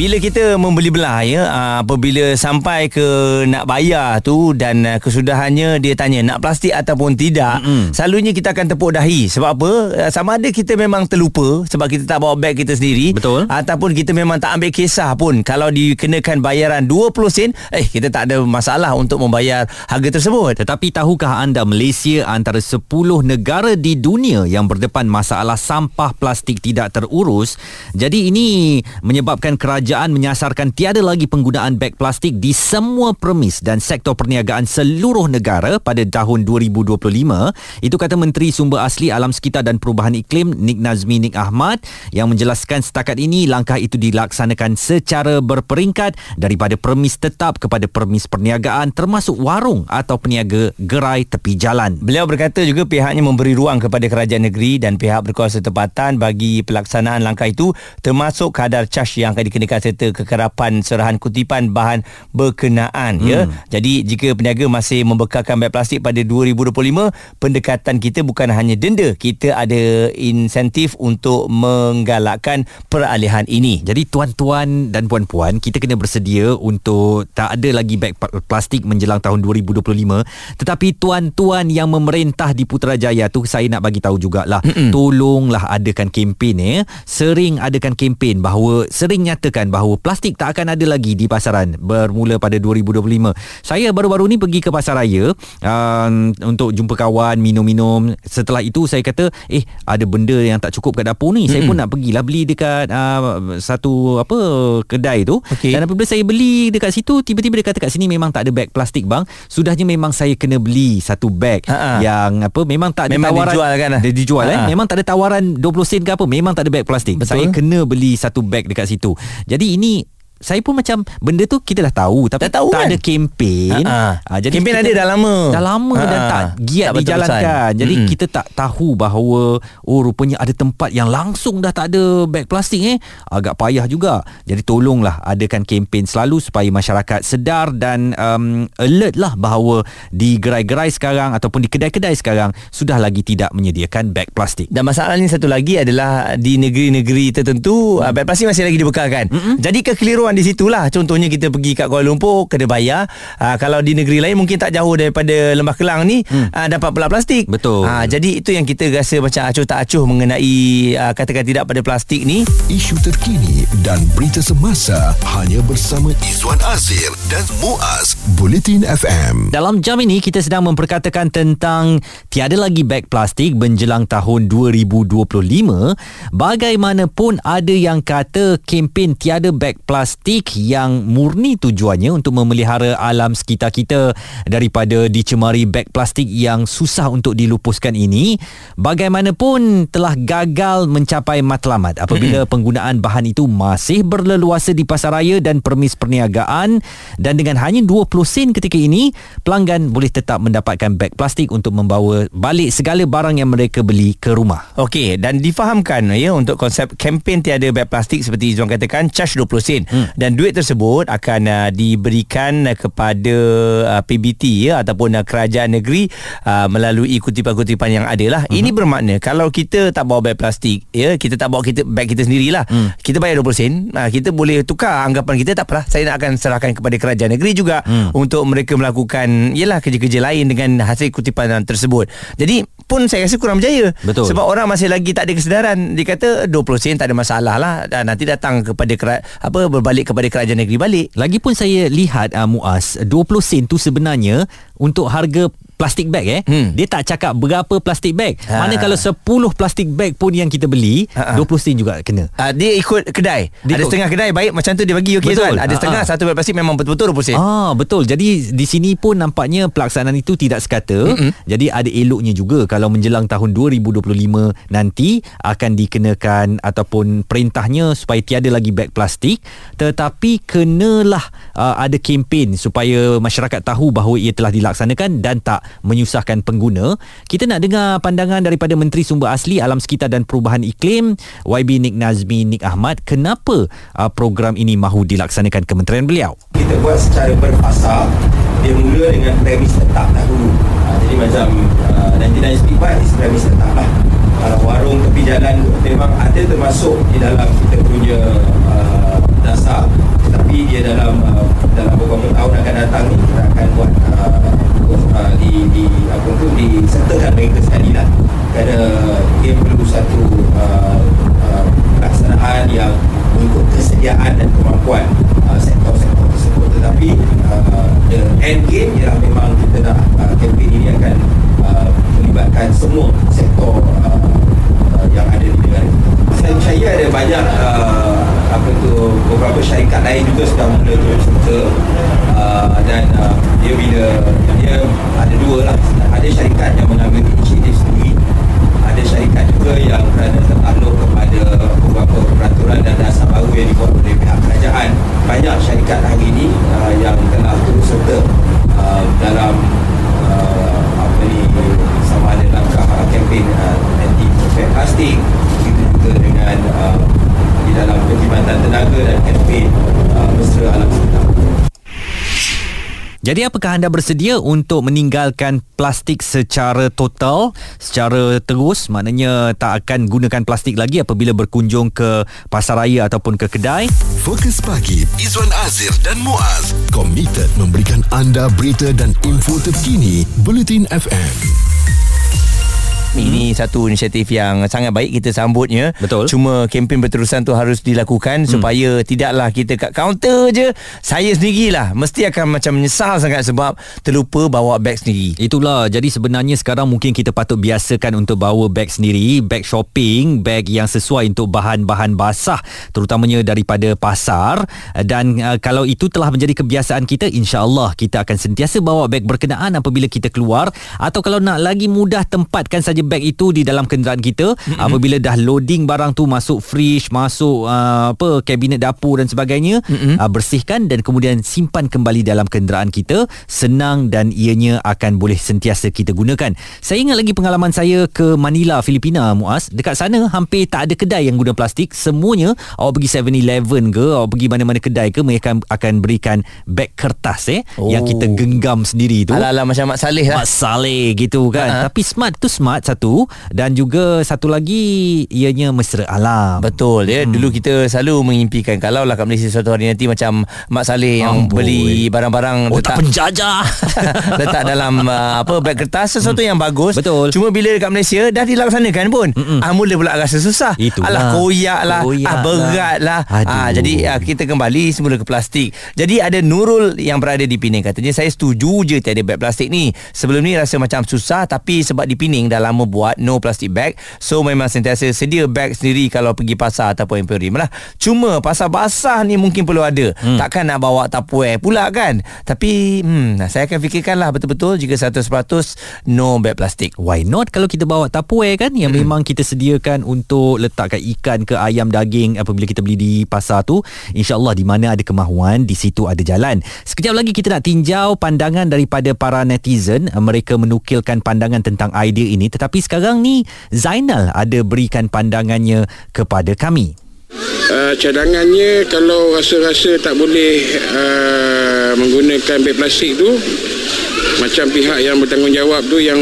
Bila kita membeli belah ya ah, apabila sampai ke nak bayar tu dan ah, kesudahannya dia tanya nak plastik ataupun tidak mm-hmm. selalunya kita akan tepuk dahi sebab apa Ah, sama ada kita memang terlupa sebab kita tak bawa beg kita sendiri Betul. ataupun kita memang tak ambil kisah pun kalau dikenakan bayaran 20 sen eh kita tak ada masalah untuk membayar harga tersebut Tetapi tahukah anda Malaysia antara 10 negara di dunia yang berdepan masalah sampah plastik tidak terurus. Jadi ini menyebabkan kerajaan menyasarkan tiada lagi penggunaan beg plastik di semua premis dan sektor perniagaan seluruh negara pada tahun 2025. Itu kata Menteri Sumber Asli Alam Sekitar dan Perubahan Iklim Nik Nazmi Nik Ahmad yang menjelaskan setakat ini langkah itu dilaksanakan secara berperingkat daripada premis tetap kepada premis perniagaan termasuk warung atau peniaga gerai tepi jalan. Beliau berkata juga pihaknya memberi ruang kepada kerajaan negeri dan pihak berkuasa tempatan bagi pelaksanaan langkah itu termasuk kadar cas yang akan dikenakan serta kekerapan serahan kutipan bahan berkenaan ya. Hmm. Jadi jika peniaga masih membekalkan beg plastik pada 2025, pendekatan kita bukan hanya denda, kita ada insentif untuk menggalakkan peralihan ini. Jadi tuan-tuan dan puan-puan kita kena bersedia untuk tak ada lagi beg plastik menjelang tahun 2025 tetapi tuan-tuan yang memerintah di Putrajaya tu saya nak bagi tahu jugalah Mm-mm. tolonglah adakan kempen eh sering adakan kempen bahawa sering nyatakan bahawa plastik tak akan ada lagi di pasaran bermula pada 2025 saya baru-baru ni pergi ke pasaraya um, untuk jumpa kawan minum-minum setelah itu saya kata eh ada benda yang tak cukup kat dapur ni saya pun nak pergilah beli dekat uh, satu apa kedai tu Okey. dan apabila saya beli dekat situ tiba-tiba dia kata kat sini memang tak ada beg plastik bang sudahnya memang saya kena beli satu beg Ha-ha. yang apa memang tak ada Memang tawaran dijual kan? dia dijual eh Ha-ha. memang tak ada tawaran 20 sen ke apa memang tak ada beg plastik Betul. saya kena beli satu beg dekat situ jadi ini saya pun macam benda tu kita dah tahu tapi Dah tahu tak kan? ada kempen. Ha-ha. Ah, Kempen ada dah lama. Dah lama Ha-ha. dan tak giat Tak betul-betul. dijalankan. Jadi Mm-mm. kita tak tahu bahawa oh rupanya ada tempat yang langsung dah tak ada beg plastik eh. Agak payah juga. Jadi tolonglah adakan kempen selalu supaya masyarakat sedar dan um, alert lah bahawa di gerai-gerai sekarang ataupun di kedai-kedai sekarang sudah lagi tidak menyediakan beg plastik. Dan masalahnya satu lagi adalah di negeri-negeri tertentu hmm. beg plastik masih lagi dibekalkan. Mm-hmm. Jadi kekeliruan di situlah. Contohnya kita pergi kat Kuala Lumpur kena bayar. Uh, kalau di negeri lain mungkin tak jauh daripada Lembah Kelang ni hmm. uh, dapat pula plastik. Betul. Uh, jadi itu yang kita rasa macam acuh tak acuh mengenai uh, katakan tidak pada plastik ni. Isu terkini dan berita semasa hanya bersama Izwan Azir dan Muaz Bulletin FM. Dalam jam ini kita sedang memperkatakan tentang tiada lagi beg plastik menjelang tahun 2025. Bagaimanapun ada yang kata kempen tiada beg plastik yang murni tujuannya untuk memelihara alam sekitar kita daripada dicemari beg plastik yang susah untuk dilupuskan ini. Bagaimanapun telah gagal mencapai matlamat apabila penggunaan bahan itu masih berleluasa di pasaraya dan permis perniagaan dan dengan hanya 20 sen ketika ini pelanggan boleh tetap mendapatkan beg plastik untuk membawa balik segala barang yang mereka beli ke rumah. Okey dan difahamkan ya untuk konsep kempen tiada beg plastik seperti Izzuan katakan charge 20 sen hmm. Dan duit tersebut akan uh, diberikan uh, kepada uh, PBT ya ataupun uh, kerajaan negeri uh, melalui kutipan-kutipan yang ada lah. Hmm. Ini bermakna kalau kita tak bawa beg plastik ya kita tak bawa kita beg kita sendirilah. Hmm. Kita bayar 20 sen uh, kita boleh tukar anggapan kita tak apalah saya nak akan serahkan kepada kerajaan negeri juga hmm. untuk mereka melakukan yalah kerja-kerja lain dengan hasil kutipan tersebut. Jadi pun saya rasa kurang berjaya. Betul. Sebab orang masih lagi tak ada kesedaran. Dia kata 20 sen tak ada masalah lah. Dan nanti datang kepada kera, apa berbalik kepada kerajaan negeri balik. Lagipun saya lihat uh, Muaz 20 sen tu sebenarnya untuk harga plastik bag eh Hmm. dia tak cakap berapa plastik bag Ha. mana kalau 10 plastik bag pun yang kita beli Ha, ha. 20 sen juga kena Uh, dia ikut kedai. Dia ada ikut- setengah kedai baik macam tu dia bagi okey. Zuan. Ada Ha, setengah ha. satu beg plastik memang betul-betul 20 sen. Ah betul. Jadi di sini pun nampaknya pelaksanaan itu tidak sekata. Mm-hmm. Jadi ada eloknya juga kalau menjelang tahun 2025 nanti akan dikenakan ataupun perintahnya supaya tiada lagi beg plastik tetapi kenalah uh, ada kempen supaya masyarakat tahu bahawa ia telah dilaksanakan dan tak menyusahkan pengguna. Kita nak dengar pandangan daripada Menteri Sumber Asli Alam Sekitar dan Perubahan Iklim YB Nik Nazmi Nik Ahmad kenapa uh, program ini mahu dilaksanakan kementerian beliau. kita buat secara berfasa dia mula dengan premis tetap dahulu uh, jadi macam uh, 99 Speed Bike is premis tetap lah kalau warung tepi jalan memang ada termasuk di dalam kita punya uh, dasar tetapi dia dalam uh, dalam beberapa tahun akan datang ni kita akan buat uh, uh, di, di apa tu disertakan mereka sekali lah kerana dia perlu satu uh, uh, pelaksanaan yang untuk kesediaan dan kemampuan uh, sektor-sektor tersebut tetapi uh, the end game ialah memang kita nak uh, kempen ini akan uh, melibatkan semua sektor uh, uh, yang ada di negara kita. Saya percaya ada banyak uh, apa tu beberapa syarikat lain juga sudah mula turut serta uh, dan uh, dia bila dia ada dua lah. Ada syarikat yang mengambil inisiatif sendiri ada syarikat juga yang kerana tertakluk kepada beberapa peraturan dan dasar baru yang dibuat oleh pihak kerajaan. Banyak syarikat hari ini uh, yang telah turut serta uh, dalam uh, apa ni sama ada langkah kempen uh, anti plastik begitu juga dengan uh, dalam perkhidmatan tenaga dan kempen uh, mesra alam sekitar Jadi apakah anda bersedia untuk meninggalkan plastik secara total, secara terus? Maknanya tak akan gunakan plastik lagi apabila berkunjung ke pasar raya ataupun ke kedai? Fokus pagi Izwan Azir dan Muaz komited memberikan anda berita dan info terkini Bulletin FM. Ini satu inisiatif yang sangat baik kita sambutnya. Betul. Cuma kempen berterusan tu harus dilakukan hmm. supaya tidaklah kita kat kaunter je saya sendirilah mesti akan macam menyesal sangat sebab terlupa bawa beg sendiri. Itulah jadi sebenarnya sekarang mungkin kita patut biasakan untuk bawa beg sendiri, beg shopping, beg yang sesuai untuk bahan-bahan basah terutamanya daripada pasar dan uh, kalau itu telah menjadi kebiasaan kita insya-Allah kita akan sentiasa bawa beg berkenaan apabila kita keluar atau kalau nak lagi mudah tempatkan saja beg itu di dalam kenderaan kita mm-hmm. apabila dah loading barang tu masuk fridge, masuk uh, apa kabinet dapur dan sebagainya mm-hmm. uh, bersihkan dan kemudian simpan kembali dalam kenderaan kita senang dan ianya akan boleh sentiasa kita gunakan. Saya ingat lagi pengalaman saya ke Manila, Filipina, Muaz. Dekat sana hampir tak ada kedai yang guna plastik. Semuanya awak pergi 7-Eleven ke, awak pergi mana-mana kedai ke, mereka akan, akan berikan beg kertas eh oh. yang kita genggam sendiri tu. Ala-ala macam Mak Saleh lah. Mak Saleh gitu kan. Ha. Tapi smart tu smart satu dan juga satu lagi ianya mesra alam. Betul ya. Hmm. Dulu kita selalu mengimpikan kalau lah kat Malaysia suatu hari nanti macam Mak Saleh yang Amboi. beli barang-barang Oh tak penjajah. letak dalam uh, apa beg kertas sesuatu yang bagus. Betul. Cuma bila dekat Malaysia dah dilaksanakan pun, ah mula pula rasa susah. Itulah. Alah koyak lah, Koyak ah berat lah. Aduh. Ah jadi ah, kita kembali semula ke plastik. Jadi ada Nurul yang berada di Penang katanya saya setuju je tiada beg plastik ni. Sebelum ni rasa macam susah tapi sebab di Penang dah lama buat no plastic bag. So memang sentiasa sedia beg sendiri kalau pergi pasar ataupun emporium lah. Cuma pasar basah ni mungkin perlu ada. Hmm. Takkan nak bawa tupperware pula kan. Tapi hmm, saya akan fikirkan lah betul-betul jika 100% no beg plastik. Why not kalau kita bawa tupperware kan yang hmm. memang kita sediakan untuk letakkan ikan ke ayam daging apabila kita beli di pasar tu insyaallah di mana ada kemahuan di situ ada jalan. Sekejap lagi kita nak tinjau pandangan daripada para netizen mereka menukilkan pandangan tentang idea ini tetapi sekarang ni Zainal ada berikan pandangannya kepada kami. Uh, cadangannya kalau rasa-rasa tak boleh uh, menggunakan beg plastik tu macam pihak yang bertanggungjawab tu yang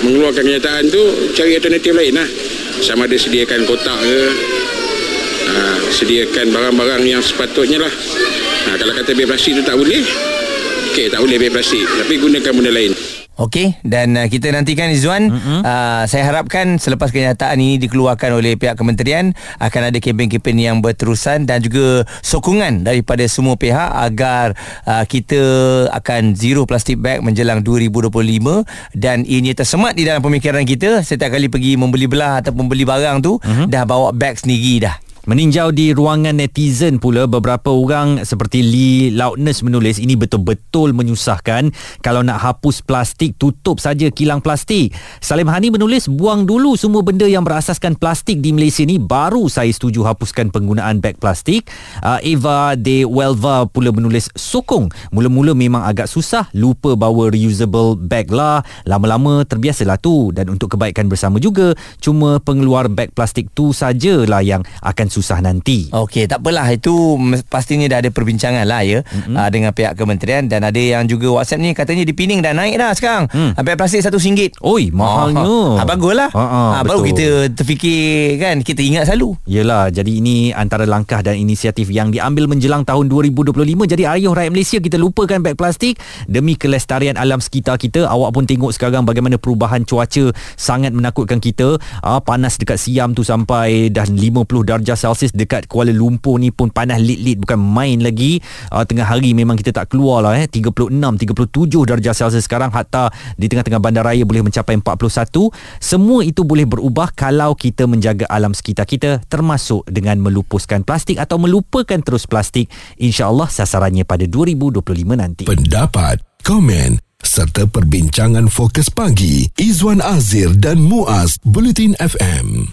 mengeluarkan kenyataan tu cari alternatif lain lah. Sama ada sediakan kotak ke uh, sediakan barang-barang yang sepatutnya lah. Uh, kalau kata beg plastik tu tak boleh ok tak boleh beg plastik. Tapi gunakan benda lain Okey dan uh, kita nantikan Izzuan mm-hmm. uh, saya harapkan selepas kenyataan ini dikeluarkan oleh pihak kementerian akan ada kempen-kempen yang berterusan dan juga sokongan daripada semua pihak agar uh, kita akan zero plastik bag menjelang 2025 dan ini tersemat di dalam pemikiran kita setiap kali pergi membeli belah ataupun beli barang tu mm-hmm. dah bawa bag sendiri dah Meninjau di ruangan netizen pula beberapa orang seperti Lee Loudness menulis ini betul-betul menyusahkan kalau nak hapus plastik tutup saja kilang plastik. Salim Hani menulis buang dulu semua benda yang berasaskan plastik di Malaysia ni baru saya setuju hapuskan penggunaan beg plastik. Uh, Eva De Welva pula menulis sokong. Mula-mula memang agak susah lupa bawa reusable bag lah. Lama-lama terbiasalah tu dan untuk kebaikan bersama juga cuma pengeluar beg plastik tu sajalah yang akan susah nanti. Okey, tak apalah itu pastinya dah ada perbincangan lah ya mm-hmm. uh, dengan pihak kementerian dan ada yang juga WhatsApp ni katanya di Pening dah naik dah sekarang. Mm. Beg plastik RM1. Oi, mahalnya. Ah, baguslah. Ah, ah, Ah, baru kita terfikir kan kita ingat selalu. Yelah, jadi ini antara langkah dan inisiatif yang diambil menjelang tahun 2025. Jadi ayuh rakyat Malaysia kita lupakan beg plastik demi kelestarian alam sekitar kita. Awak pun tengok sekarang bagaimana perubahan cuaca sangat menakutkan kita. Ah, panas dekat Siam tu sampai dah 50 darjah Celsius dekat Kuala Lumpur ni pun panas lit-lit bukan main lagi. Ah, tengah hari memang kita tak keluar lah eh 36, 37 darjah Celsius sekarang hatta di tengah-tengah bandaraya boleh mencapai 41. Semua itu boleh berubah kalau kita menjaga alam sekitar kita termasuk dengan melupuskan plastik atau melupakan terus plastik. InsyaAllah sasarannya pada 2025 nanti. Pendapat, komen serta perbincangan fokus pagi Izwan Azir dan Muaz Bulletin FM.